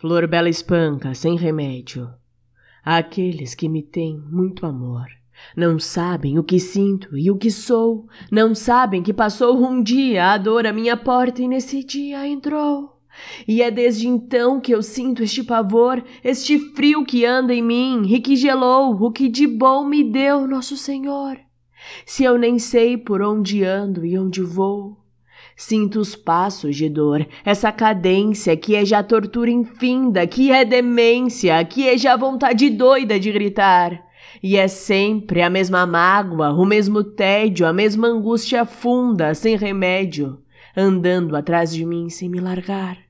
Flor bela espanca, sem remédio. Aqueles que me têm muito amor. Não sabem o que sinto e o que sou. Não sabem que passou um dia a dor à minha porta e nesse dia entrou. E é desde então que eu sinto este pavor, este frio que anda em mim e que gelou o que de bom me deu Nosso Senhor. Se eu nem sei por onde ando e onde vou, Sinto os passos de dor, essa cadência que é já tortura infinda, que é demência, que é já vontade doida de gritar. E é sempre a mesma mágoa, o mesmo tédio, a mesma angústia funda, sem remédio, andando atrás de mim sem me largar.